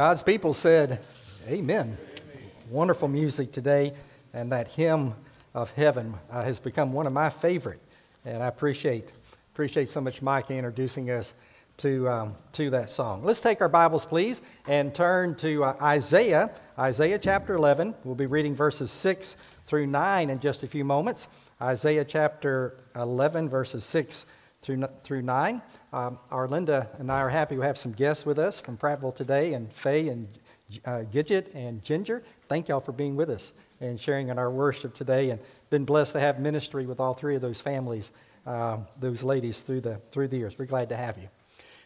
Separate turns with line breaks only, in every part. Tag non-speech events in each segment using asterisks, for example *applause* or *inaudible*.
God's people said, Amen. Wonderful music today, and that hymn of heaven uh, has become one of my favorite, and I appreciate appreciate so much Mike introducing us to um, to that song. Let's take our Bibles, please, and turn to uh, Isaiah, Isaiah chapter 11. We'll be reading verses six through nine in just a few moments. Isaiah chapter 11, verses six through through nine. Um, Arlinda and I are happy we have some guests with us from Prattville today, and Faye and uh, Gidget and Ginger. Thank y'all for being with us and sharing in our worship today, and been blessed to have ministry with all three of those families, uh, those ladies through the through the years. We're glad to have you.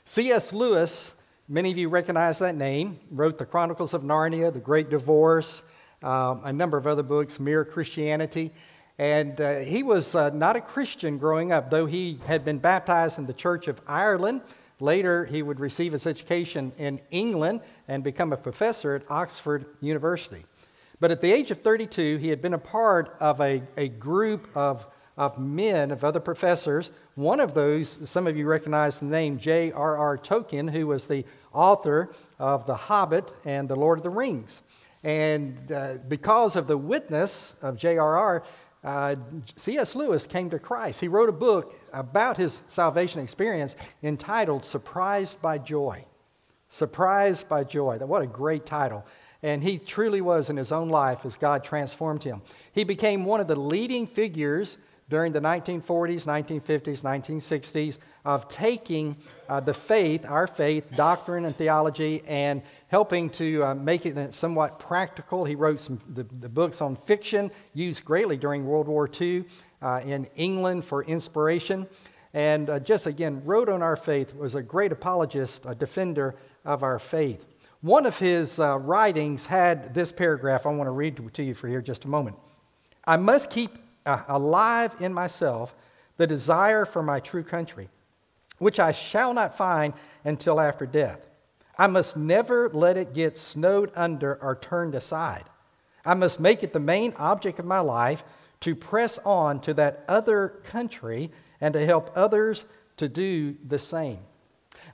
C.S. Lewis, many of you recognize that name, wrote the Chronicles of Narnia, The Great Divorce, um, a number of other books, Mere Christianity. And uh, he was uh, not a Christian growing up, though he had been baptized in the Church of Ireland. Later, he would receive his education in England and become a professor at Oxford University. But at the age of 32, he had been a part of a, a group of, of men, of other professors. One of those, some of you recognize the name J.R.R. Tolkien, who was the author of The Hobbit and The Lord of the Rings. And uh, because of the witness of J.R.R., uh, C.S. Lewis came to Christ. He wrote a book about his salvation experience entitled Surprised by Joy. Surprised by Joy. What a great title. And he truly was in his own life as God transformed him. He became one of the leading figures during the 1940s, 1950s, 1960s of taking uh, the faith, our faith, doctrine, and theology, and helping to uh, make it somewhat practical. He wrote some the, the books on fiction, used greatly during World War II uh, in England for inspiration. And uh, just again, wrote on our faith, was a great apologist, a defender of our faith. One of his uh, writings had this paragraph I want to read to you for here just a moment. I must keep uh, alive in myself the desire for my true country, which I shall not find until after death. I must never let it get snowed under or turned aside. I must make it the main object of my life to press on to that other country and to help others to do the same.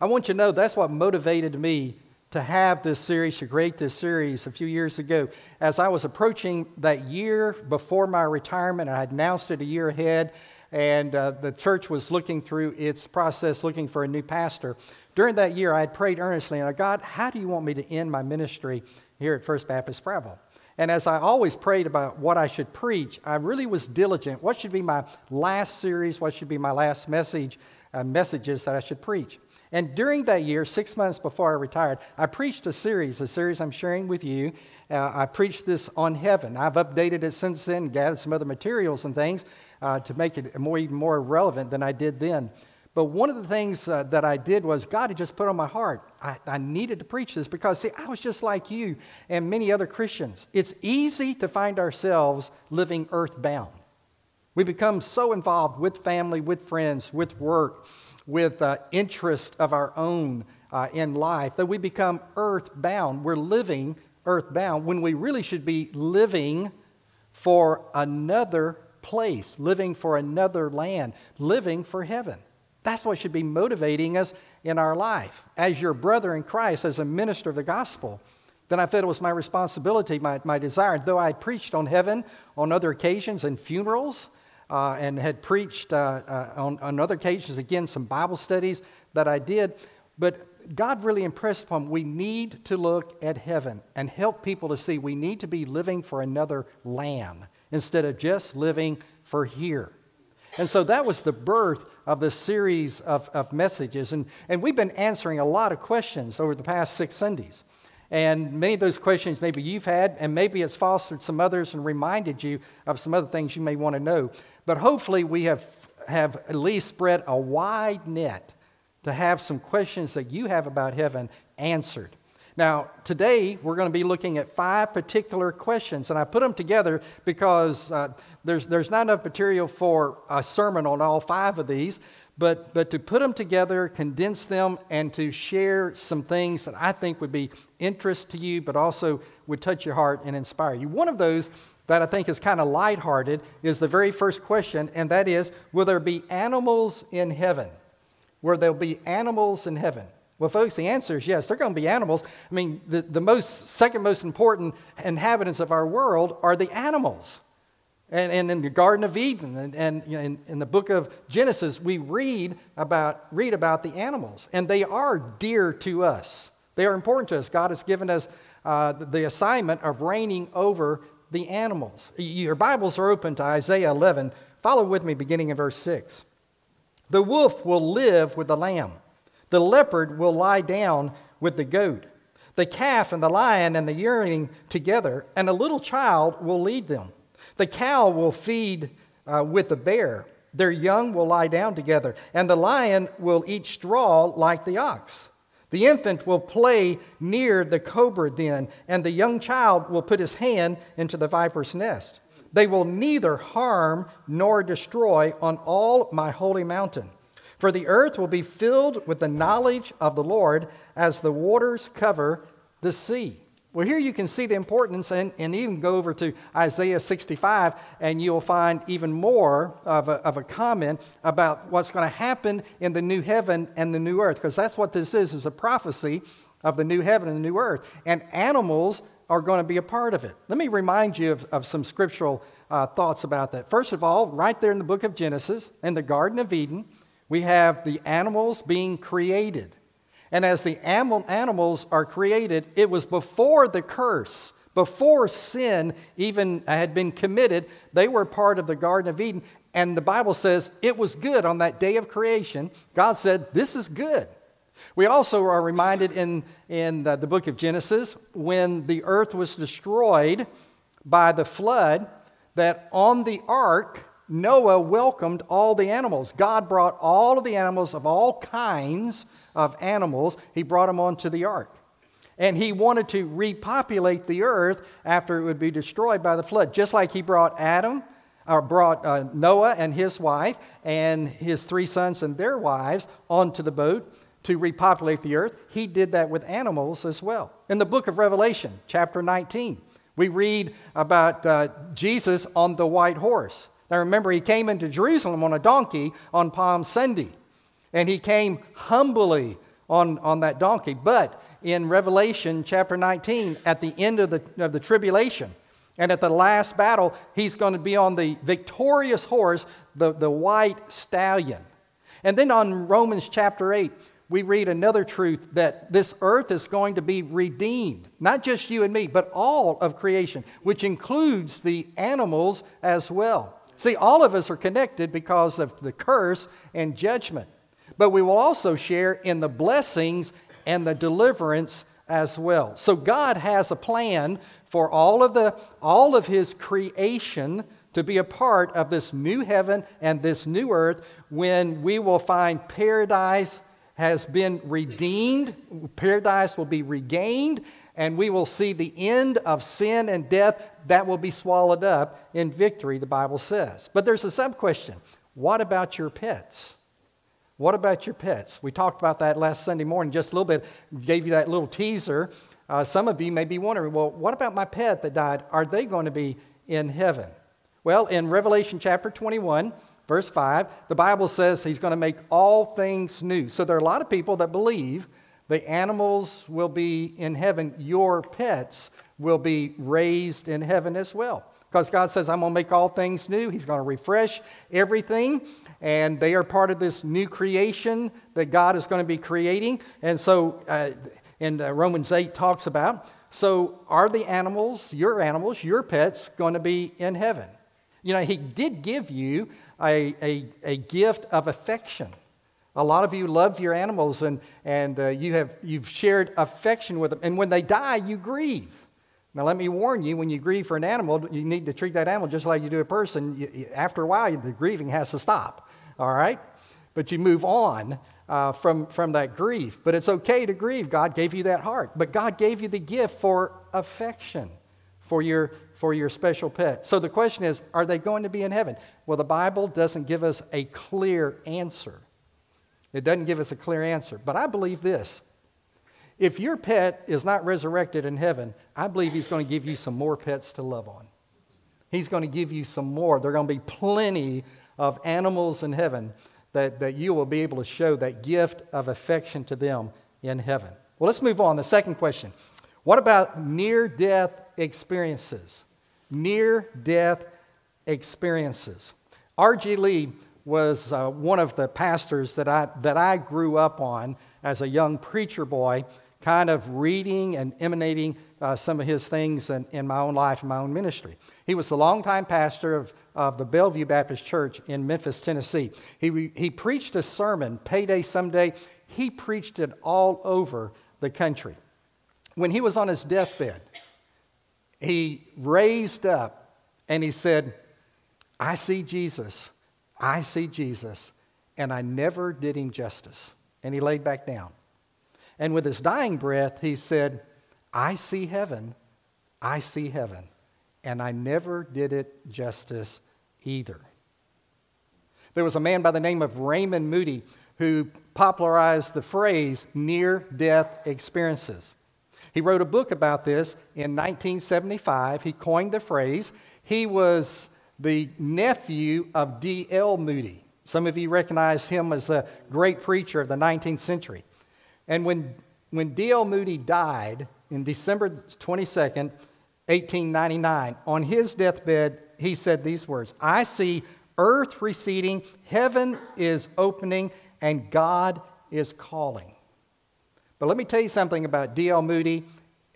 I want you to know that's what motivated me to have this series, to create this series a few years ago. As I was approaching that year before my retirement, I had announced it a year ahead, and uh, the church was looking through its process, looking for a new pastor. During that year, I had prayed earnestly, and I, God, how do you want me to end my ministry here at First Baptist Prattville? And as I always prayed about what I should preach, I really was diligent. What should be my last series? What should be my last message, uh, messages that I should preach? And during that year, six months before I retired, I preached a series, a series I'm sharing with you. Uh, I preached this on heaven. I've updated it since then, gathered some other materials and things uh, to make it more, even more relevant than I did then. But one of the things uh, that I did was God had just put on my heart. I, I needed to preach this because, see, I was just like you and many other Christians. It's easy to find ourselves living earthbound. We become so involved with family, with friends, with work with uh, interest of our own uh, in life, that we become earthbound. We're living earthbound when we really should be living for another place, living for another land, living for heaven. That's what should be motivating us in our life. As your brother in Christ, as a minister of the gospel, then I felt it was my responsibility, my, my desire. Though I preached on heaven on other occasions and funerals, uh, and had preached uh, uh, on, on other occasions, again, some Bible studies that I did. But God really impressed upon me, we need to look at heaven and help people to see we need to be living for another land instead of just living for here. And so that was the birth of this series of, of messages. And, and we've been answering a lot of questions over the past six Sundays. And many of those questions maybe you've had, and maybe it's fostered some others and reminded you of some other things you may want to know. But hopefully, we have, have at least spread a wide net to have some questions that you have about heaven answered. Now, today we're going to be looking at five particular questions, and I put them together because uh, there's, there's not enough material for a sermon on all five of these, but, but to put them together, condense them, and to share some things that I think would be interest to you, but also would touch your heart and inspire you. One of those that I think is kind of lighthearted is the very first question, and that is Will there be animals in heaven? Where there'll be animals in heaven? Well, folks, the answer is yes. They're going to be animals. I mean, the, the most, second most important inhabitants of our world are the animals. And, and in the Garden of Eden and, and in, in the book of Genesis, we read about, read about the animals, and they are dear to us. They are important to us. God has given us uh, the assignment of reigning over the animals. Your Bibles are open to Isaiah 11. Follow with me, beginning in verse 6. The wolf will live with the lamb the leopard will lie down with the goat, the calf and the lion and the yearling together, and a little child will lead them. The cow will feed uh, with the bear. Their young will lie down together, and the lion will eat straw like the ox. The infant will play near the cobra den, and the young child will put his hand into the viper's nest. They will neither harm nor destroy on all my holy mountain. For the earth will be filled with the knowledge of the Lord as the waters cover the sea. Well, here you can see the importance, and, and even go over to Isaiah 65, and you'll find even more of a, of a comment about what's going to happen in the new heaven and the new earth, because that's what this is, is a prophecy of the new heaven and the new earth. And animals are going to be a part of it. Let me remind you of, of some scriptural uh, thoughts about that. First of all, right there in the book of Genesis, in the Garden of Eden, we have the animals being created. And as the animals are created, it was before the curse, before sin even had been committed. They were part of the Garden of Eden. And the Bible says it was good on that day of creation. God said, This is good. We also are reminded in, in the, the book of Genesis when the earth was destroyed by the flood that on the ark, Noah welcomed all the animals. God brought all of the animals of all kinds of animals, he brought them onto the ark. And he wanted to repopulate the earth after it would be destroyed by the flood, just like he brought Adam, or brought uh, Noah and his wife and his three sons and their wives onto the boat to repopulate the earth. He did that with animals as well. In the book of Revelation, chapter 19, we read about uh, Jesus on the white horse. Now remember, he came into Jerusalem on a donkey on Palm Sunday, and he came humbly on, on that donkey. But in Revelation chapter 19, at the end of the, of the tribulation, and at the last battle, he's going to be on the victorious horse, the, the white stallion. And then on Romans chapter 8, we read another truth that this earth is going to be redeemed. Not just you and me, but all of creation, which includes the animals as well. See, all of us are connected because of the curse and judgment. But we will also share in the blessings and the deliverance as well. So God has a plan for all of the all of his creation to be a part of this new heaven and this new earth when we will find paradise has been redeemed, paradise will be regained, and we will see the end of sin and death that will be swallowed up in victory, the Bible says. But there's a sub question what about your pets? What about your pets? We talked about that last Sunday morning just a little bit, gave you that little teaser. Uh, some of you may be wondering, well, what about my pet that died? Are they going to be in heaven? Well, in Revelation chapter 21, verse 5, the Bible says he's going to make all things new. So there are a lot of people that believe the animals will be in heaven. Your pets will be raised in heaven as well. Because God says, I'm going to make all things new. He's going to refresh everything. And they are part of this new creation that God is going to be creating. And so, uh, in uh, Romans 8 talks about so, are the animals, your animals, your pets, going to be in heaven? You know, He did give you a, a, a gift of affection. A lot of you love your animals and, and uh, you have, you've shared affection with them. And when they die, you grieve. Now, let me warn you when you grieve for an animal, you need to treat that animal just like you do a person. You, after a while, the grieving has to stop, all right? But you move on uh, from, from that grief. But it's okay to grieve. God gave you that heart. But God gave you the gift for affection for your, for your special pet. So the question is are they going to be in heaven? Well, the Bible doesn't give us a clear answer. It doesn't give us a clear answer. But I believe this. If your pet is not resurrected in heaven, I believe he's going to give you some more pets to love on. He's going to give you some more. There are going to be plenty of animals in heaven that, that you will be able to show that gift of affection to them in heaven. Well, let's move on. The second question What about near death experiences? Near death experiences. R.G. Lee was uh, one of the pastors that I, that I grew up on as a young preacher boy, kind of reading and emanating uh, some of his things in, in my own life and my own ministry. He was the longtime pastor of, of the Bellevue Baptist Church in Memphis, Tennessee. He, he preached a sermon, Payday Someday. He preached it all over the country. When he was on his deathbed, he raised up and he said, I see Jesus. I see Jesus. And I never did him justice. And he laid back down. And with his dying breath, he said, I see heaven. I see heaven. And I never did it justice either. There was a man by the name of Raymond Moody who popularized the phrase near death experiences. He wrote a book about this in 1975. He coined the phrase. He was the nephew of D.L. Moody. Some of you recognize him as a great preacher of the 19th century. And when, when D.L. Moody died in December 22nd, 1899, on his deathbed, he said these words I see earth receding, heaven is opening, and God is calling. But let me tell you something about D.L. Moody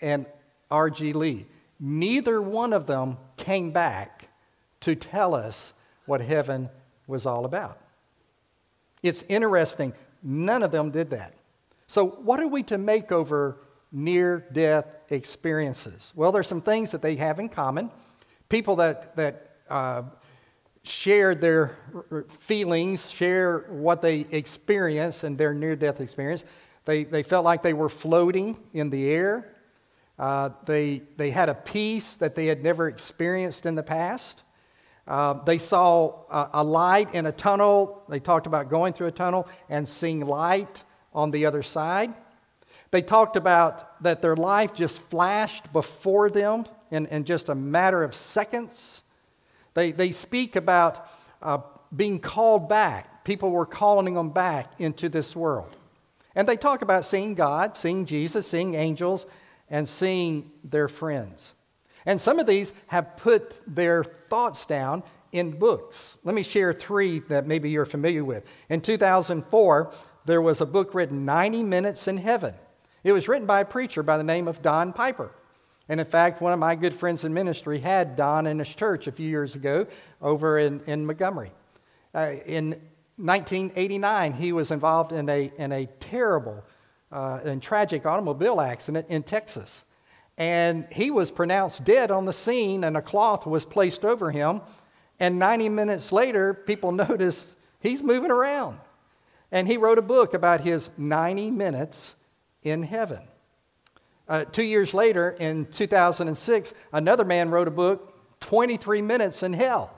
and R.G. Lee. Neither one of them came back to tell us what heaven was all about. It's interesting, none of them did that. So, what are we to make over near death experiences? Well, there's some things that they have in common. People that, that uh, shared their feelings, share what they experienced in their near death experience. They, they felt like they were floating in the air. Uh, they, they had a peace that they had never experienced in the past. Uh, they saw a, a, light in a tunnel. They talked about going through a tunnel and seeing light on the other side. They talked about that their life just flashed before them in, in just a matter of seconds. They, they speak about uh, being called back. People were calling them back into this world. And they talk about seeing God, seeing Jesus, seeing angels, and seeing their friends. And some of these have put their thoughts down in books. Let me share three that maybe you're familiar with. In 2004, there was a book written, 90 Minutes in Heaven. It was written by a preacher by the name of Don Piper. And in fact, one of my good friends in ministry had Don in his church a few years ago over in, in Montgomery. Uh, in 1989, he was involved in a, in a terrible uh, and tragic automobile accident in Texas. And he was pronounced dead on the scene, and a cloth was placed over him. And 90 minutes later, people *laughs* noticed he's moving around. And he wrote a book about his 90 minutes in heaven. Uh, two years later, in 2006, another man wrote a book, 23 Minutes in Hell.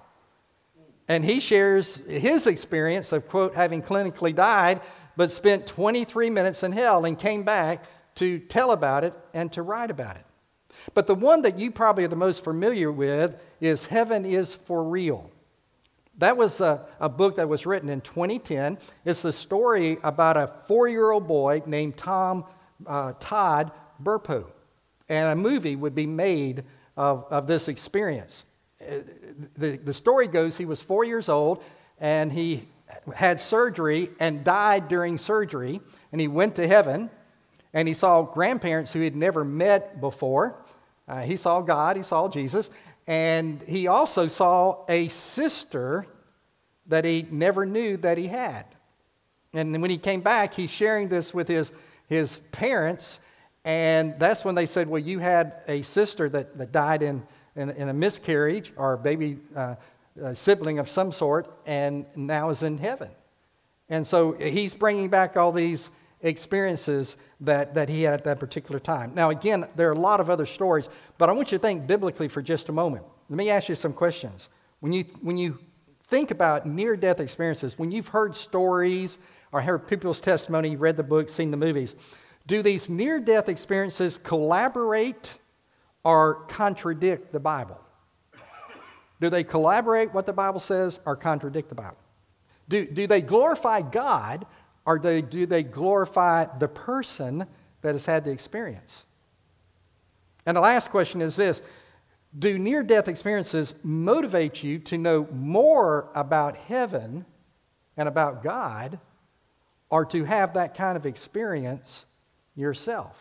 And he shares his experience of, quote, having clinically died, but spent 23 minutes in hell and came back to tell about it and to write about it. But the one that you probably are the most familiar with is Heaven is for Real. That was a, a book that was written in 2010. It's the story about a four year old boy named Tom uh, Todd Burpo. And a movie would be made of, of this experience. Uh, the, the story goes he was four years old and he had surgery and died during surgery. And he went to heaven and he saw grandparents who he had never met before. Uh, he saw God, he saw Jesus, and he also saw a sister that he never knew that he had. And when he came back, he's sharing this with his, his parents, and that's when they said, Well, you had a sister that, that died in, in, in a miscarriage or baby uh, a sibling of some sort and now is in heaven. And so he's bringing back all these experiences that, that he had at that particular time. Now, again, there are a lot of other stories, but I want you to think biblically for just a moment. Let me ask you some questions. When you, when you think about near death experiences, when you've heard stories or heard people's testimony, read the books, seen the movies, do these near death experiences collaborate or contradict the Bible? Do they collaborate what the Bible says or contradict the Bible? Do, do they glorify God or do they, do they glorify the person that has had the experience? And the last question is this Do near death experiences motivate you to know more about heaven and about God, or to have that kind of experience yourself?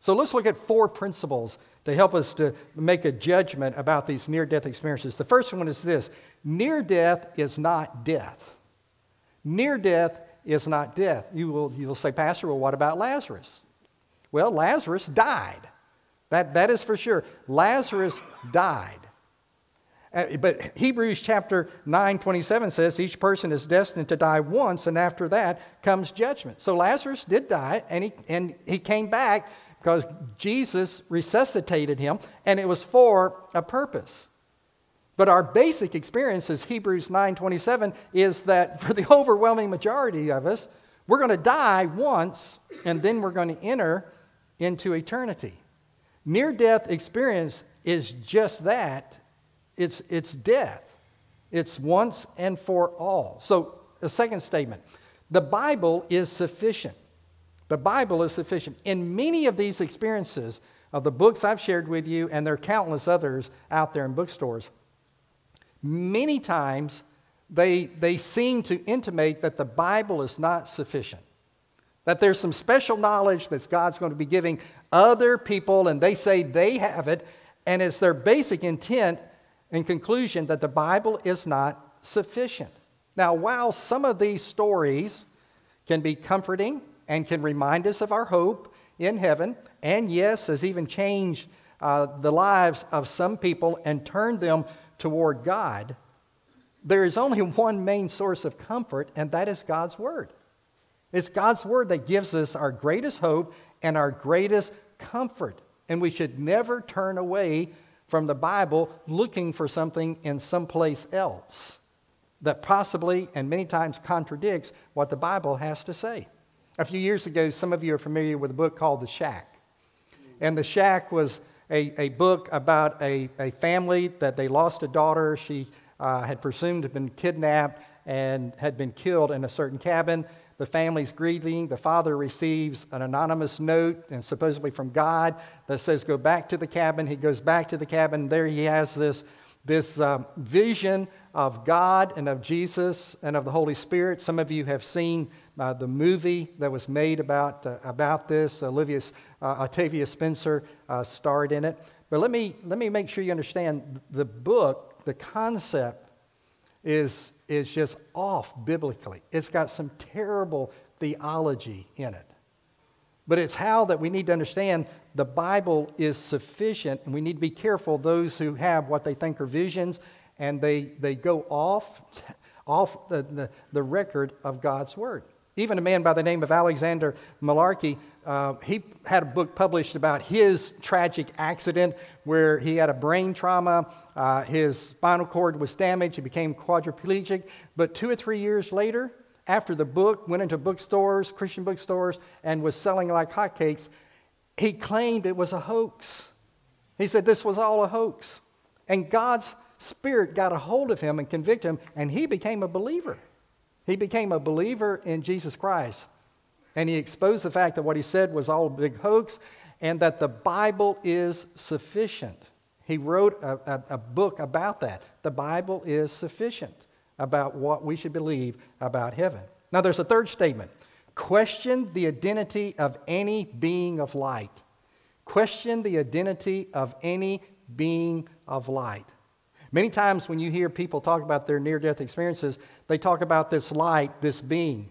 So let's look at four principles to help us to make a judgment about these near death experiences. The first one is this near death is not death. Near death is not death. You will you'll say, Pastor, well, what about Lazarus? Well, Lazarus died. That, that is for sure. Lazarus died. Uh, but Hebrews chapter 9, 27 says each person is destined to die once, and after that comes judgment. So Lazarus did die, and he, and he came back because Jesus resuscitated him, and it was for a purpose. But our basic experience as Hebrews 9:27 is that for the *laughs* overwhelming majority of us, we're going to die once and then we're going to enter into eternity. Near death experience is just that. It's, it's death. It's once and for all. So, a second statement the Bible is sufficient. The Bible is sufficient. In many of these experiences of the books I've shared with you, and there are countless others out there in bookstores, many times they, they seem to intimate that the Bible is not sufficient. That there's some special knowledge that God's going to be giving other people, and they say they have it, and it's their basic intent and conclusion that the Bible is not sufficient. Now, while some of these stories can be comforting and can remind us of our hope in heaven, and yes, has even changed uh, the lives of some people and turned them toward God, there is only *laughs* one main source of comfort, and that is God's Word. It's God's Word that gives us our greatest hope and our greatest comfort. And we should never turn away from the Bible looking for something in someplace else that possibly and many times contradicts what the Bible has to say. A few years ago, some of you are familiar with a book called The Shack. And The Shack was a, a book about a, a family that they lost a daughter. She uh, had presumed have been kidnapped and had been killed in a certain cabin. The family's grieving. The father receives an anonymous note, and supposedly from God, that says, Go back to the cabin. He goes back to the cabin. There he has this, this uh, vision of God and of Jesus and of the Holy Spirit. Some of you have seen uh, the movie that was made about, uh, about this. Olivia, uh, Octavia Spencer uh, starred in it. But let me, let me make sure you understand the book, the concept is, is just off biblically. It's got some terrible theology in it. But it's how that we need to understand the Bible is sufficient, and we need to be careful those who have what they think are visions and they, they go off, off the, the, the record of God's Word. Even a man by the name of Alexander Malarkey, uh, he had a book published about his tragic accident where he had a brain trauma, uh, his spinal cord was damaged, he became quadriplegic. But two or three years later, after the book went into bookstores, Christian bookstores, and was selling like hotcakes, he claimed it was a hoax. He said this was all a hoax. And God's Spirit got a hold of him and convicted him, and he became a believer. He became a believer in Jesus Christ. And he exposed the fact that what he said was all a big hoax and that the Bible is sufficient. He wrote a, a, a, book about that. The Bible is sufficient about what we should believe about heaven. Now, there's a third statement question the identity of any being of light. Question the identity of any being of light. Many times when you hear people talk about their near death experiences, they talk about this light, this being.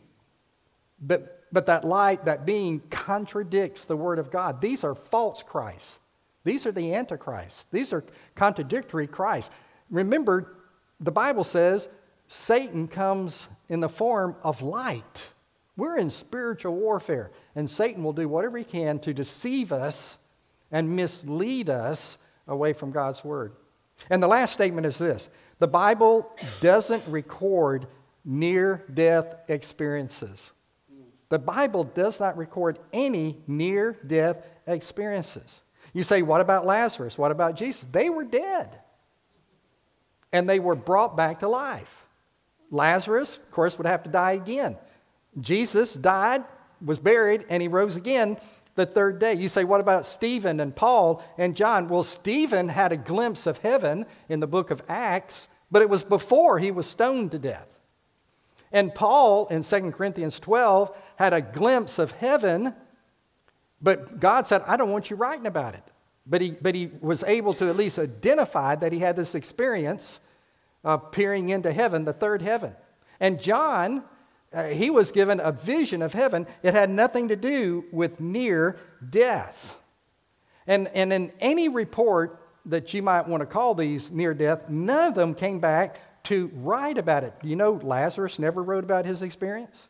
But, but that light, that being, contradicts the Word of God. These are false Christs. These are the Antichrist. These are contradictory Christ. Remember, the Bible says Satan comes in the form of light. We're in spiritual warfare, and Satan will do whatever he can to deceive us and mislead us away from God's Word. And the last statement is this the Bible doesn't record near death experiences. The Bible does not record any near death experiences. You say, what about Lazarus? What about Jesus? They were dead. And they were brought back to life. Lazarus, of course, would have to die again. Jesus died, was buried, and he rose again the third day. You say, what about Stephen and Paul and John? Well, Stephen had a glimpse of heaven in the book of Acts, but it was before he was stoned to death. And Paul in 2 Corinthians 12 had a glimpse of heaven, but God said, I don't want you writing about it. But he, but he was able to at least identify that he had this experience of peering into heaven, the third heaven. And John uh, he was given a vision of heaven. It had nothing to do with near death. And, and in any report that you might want to call these near death, none of them came back to write about it. You know, Lazarus never wrote about his experience.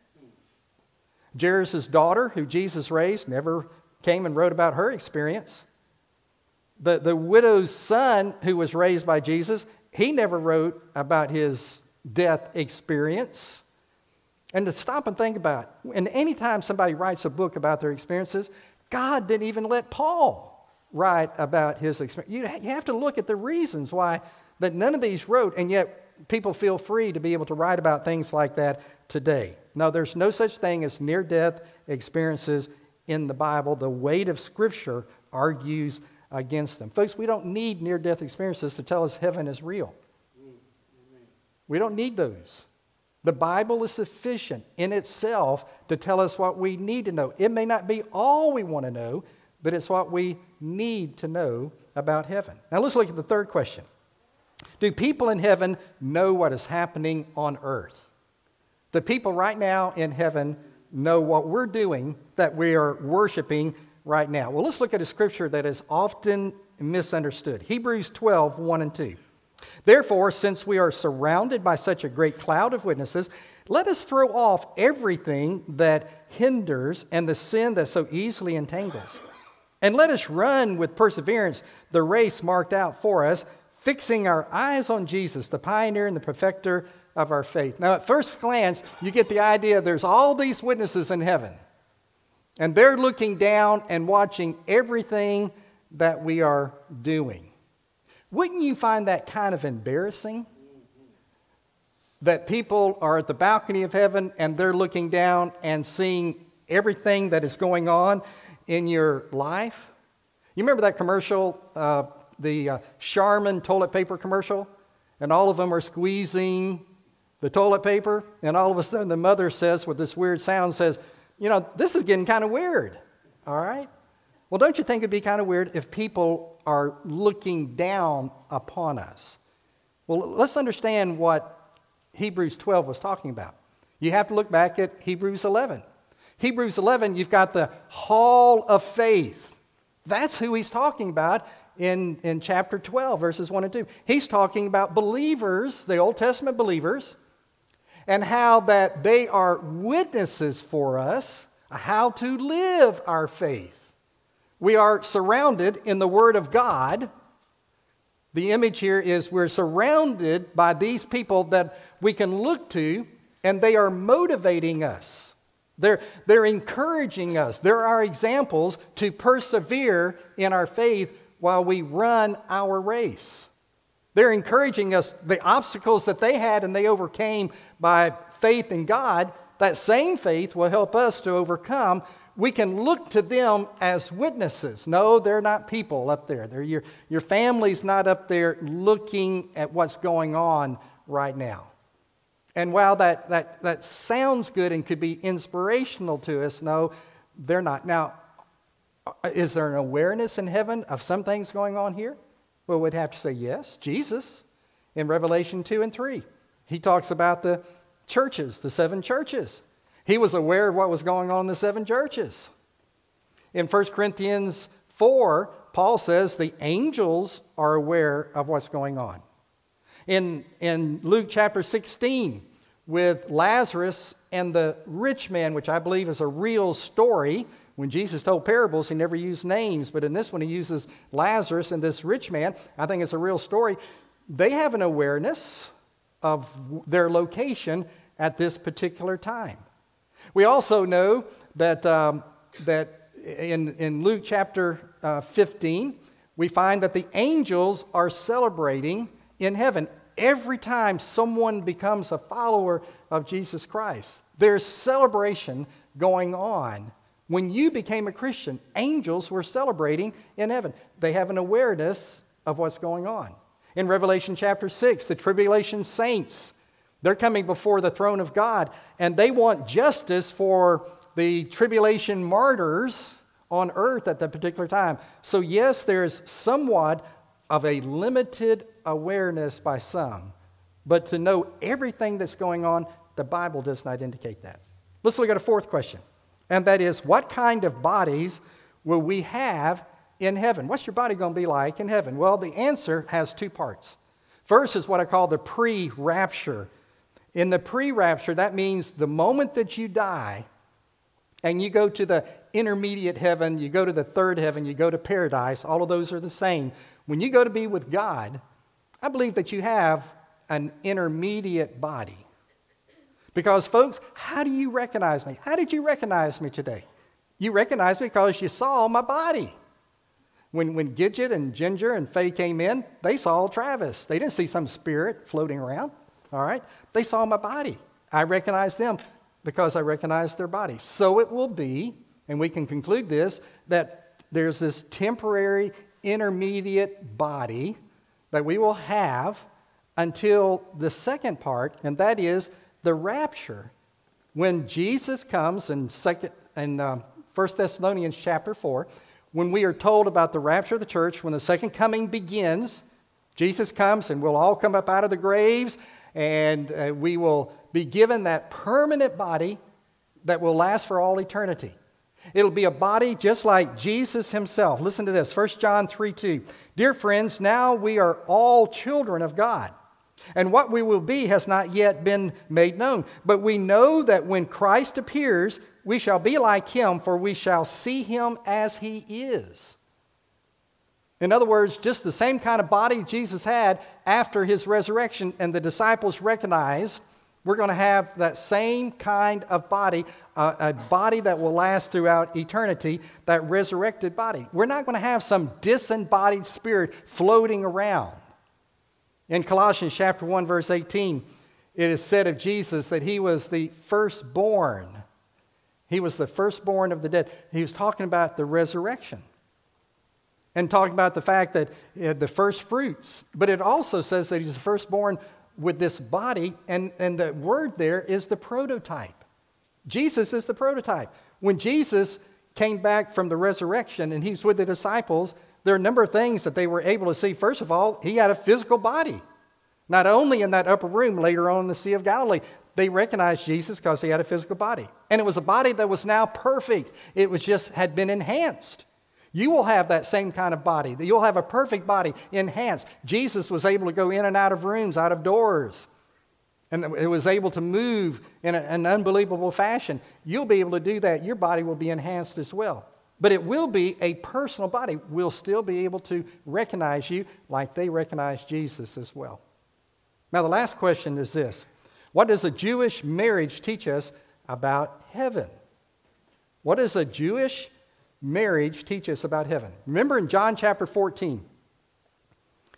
Jairus' daughter, who Jesus raised, never came and wrote about her experience. The, the widow's son, who was raised by Jesus, he never wrote about his death experience. And to stop and think about it, and anytime somebody writes a book about their experiences, God didn't even let Paul write about his experience. You, have to look at the reasons why that none of these wrote, and yet people feel free to be able to write about things like that today. No, there's no such thing as near death experiences in the Bible. The weight of Scripture argues against them. Folks, we don't need near death experiences to tell us heaven is real. We don't need those. The Bible is sufficient in itself to tell us what we need to know. It may not be all we want to know, but it's what we need to know about heaven. Now let's look at the third question Do people in heaven know what is happening on earth? Do people right now in heaven know what we're doing that we are worshiping right now? Well, let's look at a scripture that is often misunderstood Hebrews 12 1 and 2. Therefore, since we are surrounded by such a great cloud of witnesses, let us throw off everything that hinders and the sin that so easily entangles. And let us run with perseverance the race marked out for us, fixing our eyes on Jesus, the pioneer and the perfecter of our faith. Now, at first glance, you get the idea there's all these witnesses in heaven, and they're looking down and watching everything that we are doing. Wouldn't you find that kind of embarrassing? That people are at the balcony of heaven and they're looking down and seeing everything that is going on in your life? You remember that commercial, uh, the uh, Charmin toilet paper commercial? And all of them are squeezing the toilet paper, and all of a sudden the mother says, with this weird sound, says, You know, this is getting kind of weird. All right? Well, don't you think it'd be kind of weird if people are looking down upon us? Well, let's understand what Hebrews 12 was talking about. You have to look back at Hebrews 11. Hebrews 11, you've got the hall of faith. That's who he's talking about in, in chapter 12, verses 1 and 2. He's talking about believers, the Old Testament believers, and how that they are witnesses for us, how to live our faith. We are surrounded in the Word of God. The image here is we're surrounded by these people that we can look to, and they are motivating us. They're, they're encouraging us. They're our examples to persevere in our faith while we run our race. They're encouraging us, the obstacles that they had and they overcame by faith in God, that same faith will help us to overcome we can look to them as witnesses. No, they're not people up there. They're your, your family's not up there looking at what's going on right now. And while that, that, that sounds good and could be inspirational to us, no, they're not. Now, uh, is there an awareness in heaven of some things going on here? Well, we'd have to say yes. Jesus in Revelation 2 and 3. He talks about the churches, the seven churches. He was aware of what was going on in the seven churches. In 1 Corinthians 4, Paul says the angels are aware of what's going on. In, in Luke chapter 16, with Lazarus and the rich man, which I believe is a real story. When Jesus told parables, he never used names, but in this one, he uses Lazarus and this rich man. I think it's a real story. They have an awareness of their location at this particular time. We also know that, um, that in, in Luke chapter uh, 15, we find that the angels are celebrating in heaven. every time someone becomes a follower of Jesus Christ. There's celebration going on. When you became a Christian, angels were celebrating in heaven. They have an awareness of what's going on. In Revelation chapter 6, the tribulation saints, they're coming before the throne of God, and they want justice for the tribulation martyrs on earth at that particular time. So, yes, there's somewhat of a limited awareness by some, but to know everything that's going on, the Bible does not indicate that. Let's look at a fourth question, and that is what kind of bodies will we have in heaven? What's your body going to be like in heaven? Well, the answer has two parts. First is what I call the pre rapture. In the pre rapture, that means the moment that you die and you go to the intermediate heaven, you go to the third heaven, you go to paradise, all of those are the same. When you go to be with God, I believe that you have an intermediate body. Because, folks, how do you recognize me? How did you recognize me today? You recognize me because you saw my body. When, when Gidget and Ginger and Faye came in, they saw Travis. They didn't see some spirit floating around, all right? They saw my body. I recognized them because I recognized their body. So it will be, and we can conclude this, that there's this temporary intermediate body that we will have until the second part, and that is the rapture. When Jesus comes in, second, in uh, 1 Thessalonians chapter 4, when we are told about the rapture of the church, when the second coming begins, Jesus comes and we'll all come up out of the graves and uh, we will be given that permanent body that will last for all eternity. It'll be a body just like Jesus himself. Listen to this 1 John 3 2. Dear friends, now we are all children of God. And what we will be has not yet been made known. But we know that when Christ appears, we shall be like him, for we shall see him as he is. In other words, just the same kind of body Jesus had after his resurrection, and the disciples recognized we're going to have that same kind of body, uh, a body that will last throughout eternity, that resurrected body. We're not going to have some disembodied spirit floating around. In Colossians chapter 1 verse 18, it is said of Jesus that he was the firstborn. He was the firstborn of the dead. He was talking about the resurrection and talking about the fact that uh, the first fruits. But it also says that he's the firstborn with this body, and, and the word there is the prototype. Jesus is the prototype. When Jesus came back from the resurrection and he was with the disciples, there are a number of things that they were able to see. First of all, he had a physical body. Not only in that upper room later on in the Sea of Galilee, they recognized Jesus because he had a physical body. And it was a body that was now perfect. It was just had been enhanced. You will have that same kind of body. You'll have a perfect body, enhanced. Jesus was able to go in and out of rooms, out of doors, and it was able to move in an unbelievable fashion. You'll be able to do that. Your body will be enhanced as well. But it will be a personal body. We'll still be able to recognize you like they recognize Jesus as well. Now, the last question is this What does a Jewish marriage teach us about heaven? What does a Jewish marriage teach us about heaven? Remember in John chapter 14,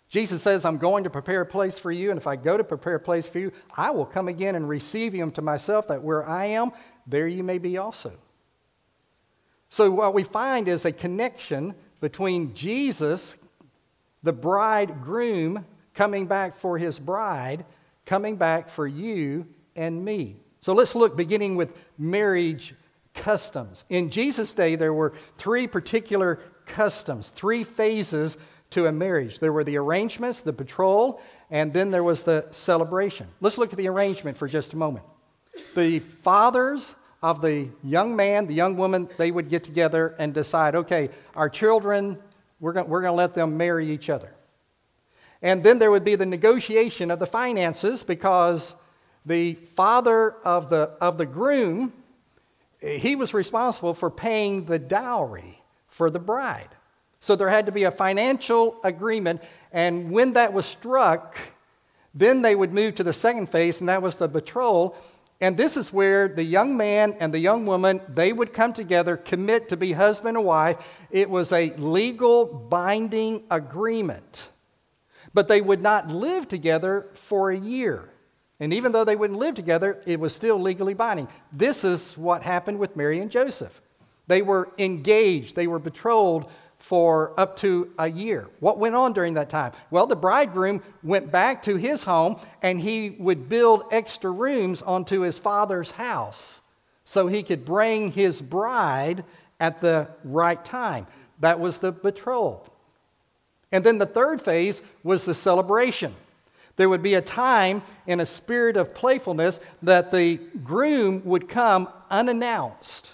Jesus says, I'm going to prepare a place for you, and if I go to prepare a place for you, I will come again and receive you to myself, that where I am, there you may be also. So, what we find is a connection between Jesus, the bridegroom, coming back for his bride, coming back for you and me. So, let's look beginning with marriage customs. In Jesus' day, there were three particular customs, three phases to a marriage. There were the arrangements, the betrothal, and then there was the celebration. Let's look at the arrangement for just a moment. The fathers of the young man, the young woman, they would get together and decide okay, our children, we're going we're to let them marry each other. And then there would be the negotiation of the finances because the father of the, of the groom he was responsible for paying the dowry for the bride. So there had to be a financial agreement, and when that was struck, then they would move to the second phase, and that was the betrothal. And this is where the young man and the young woman, they would come together, commit to be husband and wife. It was a legal binding agreement. But they would not live together for a year. And even though they wouldn't live together, it was still legally binding. This is what happened with Mary and Joseph. They were engaged, they were betrothed for up to a year. What went on during that time? Well, the bridegroom went back to his home and he would build extra rooms onto his father's house so he could bring his bride at the right time. That was the betrothal. And then the third phase was the celebration. There would be a time in a spirit of playfulness that the groom would come unannounced.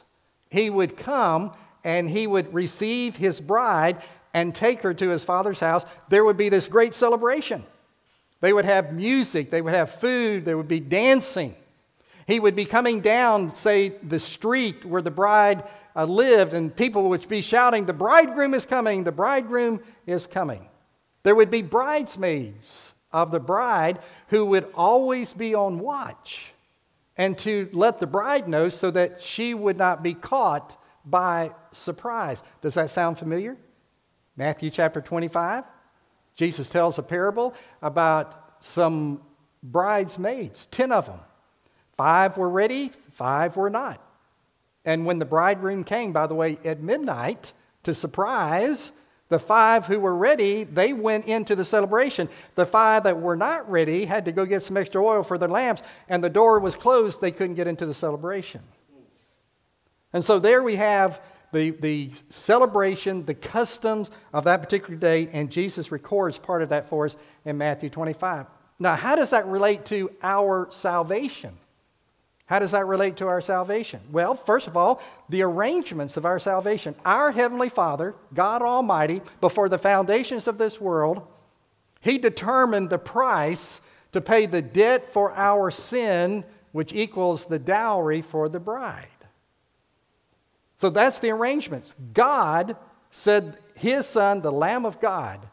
He would come and he would receive his bride and take her to his father's house. There would be this great celebration. They would have music, they would have food, there would be dancing. He would be coming down, say, the street where the bride uh, lived, and people would be shouting, The bridegroom is coming, the bridegroom is coming. There would be bridesmaids of the bride who would always be on watch and to let the bride know so that she would not be caught by surprise. Does that sound familiar? Matthew chapter 25. Jesus tells a parable about some bridesmaids, 10 of them. Five were ready, five were not. And when the bridegroom came, by the way, at midnight to surprise, the five who were ready, they went into the celebration. The five that were not ready had to go get some extra oil for their lamps, and the door was closed. They couldn't get into the celebration. And so there we have the, the celebration, the customs of that particular day, and Jesus records part of that for us in Matthew 25. Now, how does that relate to our salvation? How does that relate to our salvation? Well, first of all, the arrangements of our salvation. Our Heavenly Father, God Almighty, before the foundations of this world, He determined the price to pay the debt for our sin, which equals the dowry for the bride. So that's the arrangements. God said His Son, the Lamb of God,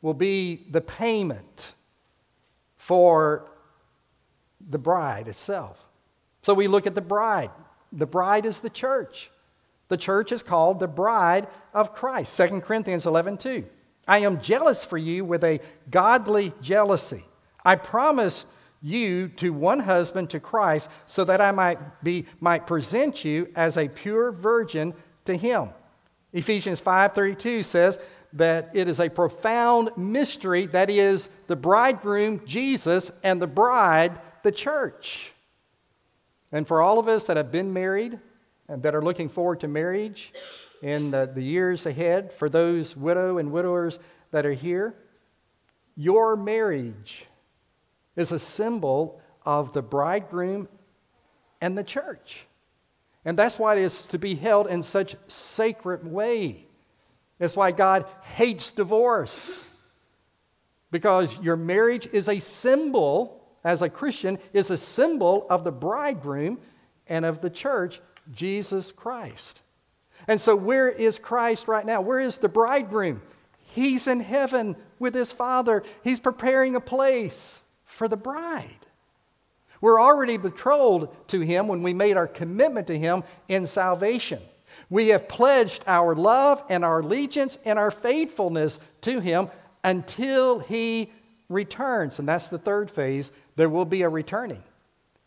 will be the payment for the bride itself. So we look at the bride. The bride is the church. The church is called the bride of Christ. 2 Corinthians 11 2. I am jealous for you with a godly jealousy. I promise you to one husband to Christ so that I might be might present you as a pure virgin to him. Ephesians 5:32 says that it is a profound mystery that is the bridegroom Jesus and the bride the church. And for all of us that have been married and that are looking forward to marriage in the, the years ahead, for those widow and widowers that are here, your marriage is a symbol of the bridegroom and the church. And that's why it is to be held in such sacred way. That's why God hates divorce. Because your marriage is a symbol as a Christian is a symbol of the bridegroom and of the church, Jesus Christ. And so, where is Christ right now? Where is the bridegroom? He's in heaven with his Father. He's preparing a place for the bride. We're already betrothed to him when we made our commitment to him in salvation. We have pledged our love and our allegiance and our faithfulness to him until he returns. And that's the third phase there will be a returning.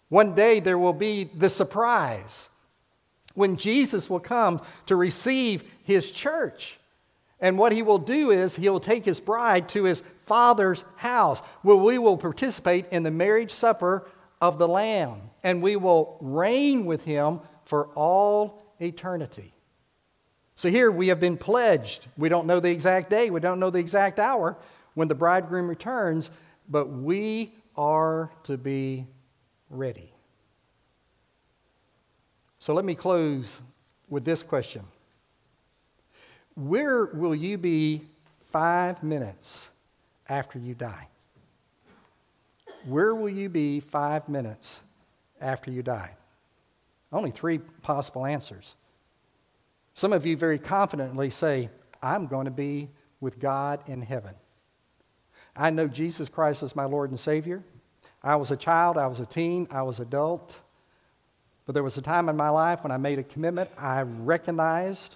One day there will be the surprise when Jesus will come to receive his church. And what he will do is he will take his bride to his father's house where we will participate in the marriage supper of the Lamb and we will reign with him for all eternity. So here we have been pledged. We don't know the exact day, we don't know the exact hour when the bridegroom returns, but we are to be ready. So let me close with this question Where will you be five minutes after you die? Where will you be five minutes after you die? Only three possible answers. Some of you very confidently say, I'm going to be with God in heaven. I know Jesus Christ as my Lord and Savior. I was a child, I was a teen, I was adult. But there was a time in my life when I made a commitment. I recognized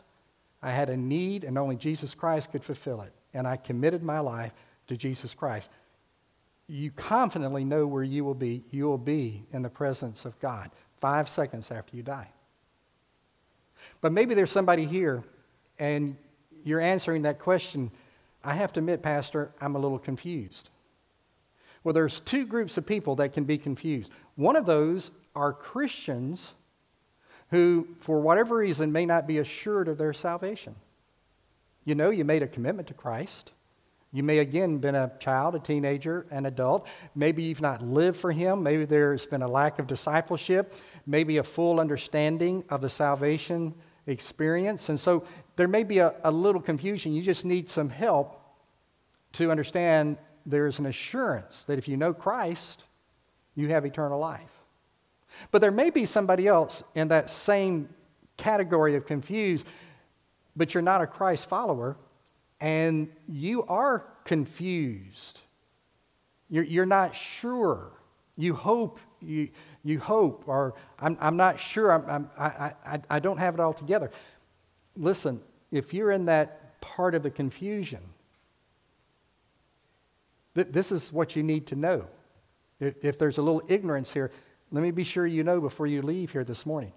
I had a need and only Jesus Christ could fulfill it. And I committed my life to Jesus Christ, you confidently know where you will be. You will be in the presence of God five seconds after you die. But maybe there's somebody here and you're answering that question. I have to admit, Pastor, I'm a little confused. Well, there's two groups of people that can be confused. One of those are Christians who, for whatever reason, may not be assured of their salvation. You know, you made a commitment to Christ. You may again been a child, a teenager, an adult. Maybe you've not lived for him. Maybe there's been a lack of discipleship, maybe a full understanding of the salvation experience. And so there may be a, a little confusion. You just need some help to understand there's an assurance that if you know Christ, you have eternal life. But there may be somebody else in that same category of confused, but you're not a Christ follower and you are confused. You're, you're not sure. You hope, you, you hope, or I'm, I'm not sure, I'm, I'm, I, I, I don't have it all together. Listen, if you're in that part of the confusion, th- this is what you need to know. If, if there's a little ignorance here, let me be sure you know before you leave here this morning.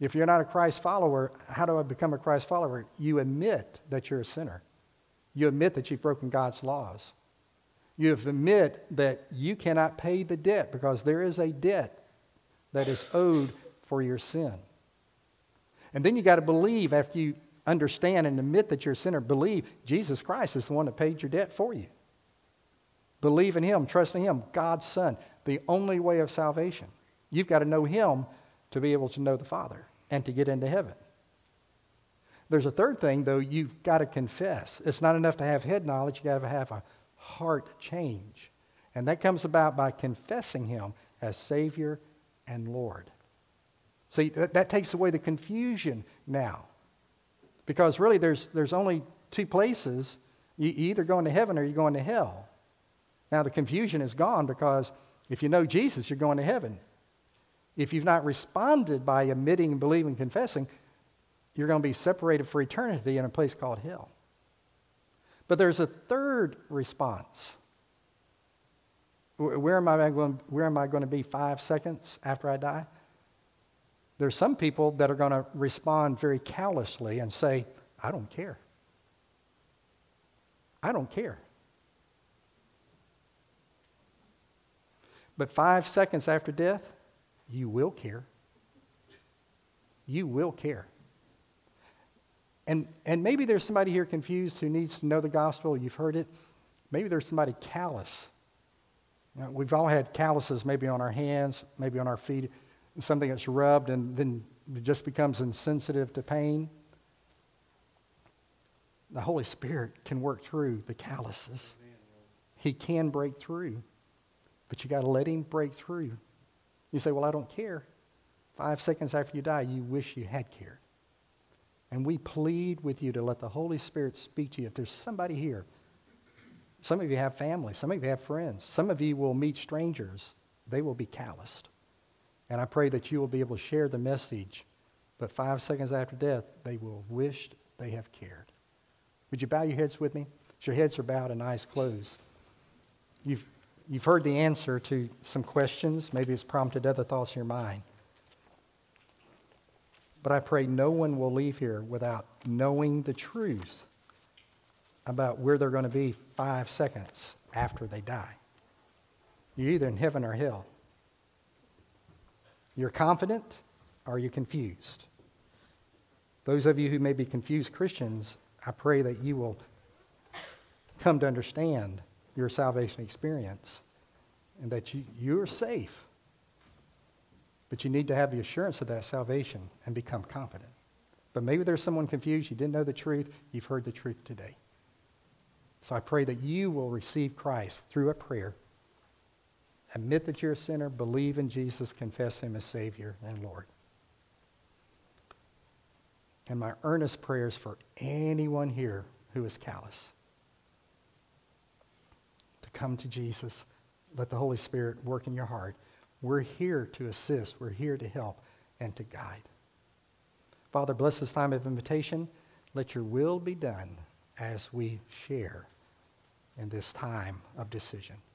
If you're not a Christ follower, how do I become a Christ follower? You admit that you're a sinner. You admit that you've broken God's laws. You admit that you cannot pay the debt because there is a debt that is owed for your sin. And then you got to believe after you understand and admit that you're a sinner, believe Jesus Christ is the one that paid your debt for you. Believe in Him, trust in Him, God's Son, the only way of salvation. You've got to know Him to be able to know the Father and to get into heaven. There's a third thing, though, you've got to confess. It's not enough to have head knowledge, you've got to have a heart change. And that comes about by confessing Him as Savior and Lord. See, that, that takes away the confusion now. Because really, there's, there's only two places. You, either going to heaven or you're going to hell. Now, the confusion is gone because if you know Jesus, you're going to heaven. If you've not responded by admitting, believing, confessing, you're going to be separated for eternity in a place called hell. But there's a third response. Where am I going, where am I going to be five seconds after I die? There's some people that are going to respond very callously and say, I don't care. I don't care. But five seconds after death, you will care. You will care. And, and maybe there's somebody here confused who needs to know the gospel. You've heard it. Maybe there's somebody callous. You know, we've all had calluses maybe on our hands, maybe on our feet, something that's rubbed and then just becomes insensitive to pain. The Holy Spirit can work through the calluses. He can break through, but you got to let Him break through. You say, Well, I don't care. Five seconds after you die, you wish you had cared. And we plead with you to let the Holy Spirit speak to you. If there's somebody here, some of you have family, some of you have friends, some of you will meet strangers, they will be calloused. And I pray that you will be able to share the message, but five seconds after death, they will wish they have cared. Would you bow your heads with me? As your heads are bowed and eyes closed. You've You've heard the answer to some questions. Maybe it's prompted other thoughts in your mind. But I pray no one will leave here without knowing the truth about where they're going to be five seconds after they die. You're either in heaven or hell. You're confident or you're confused. Those of you who may be confused Christians, I pray that you will come to understand your salvation experience and that you, you're safe. But you need to have the assurance of that salvation and become confident. But maybe there's someone confused. You didn't know the truth. You've heard the truth today. So I pray that you will receive Christ through a prayer. Admit that you're a sinner, believe in Jesus, confess him as Savior and Lord. And my earnest prayers for anyone here who is callous to come to Jesus. Let the Holy Spirit work in your heart. We're here to assist, we're here to help and to guide. Father, bless this time of invitation. Let your will be done as we share in this time of decision.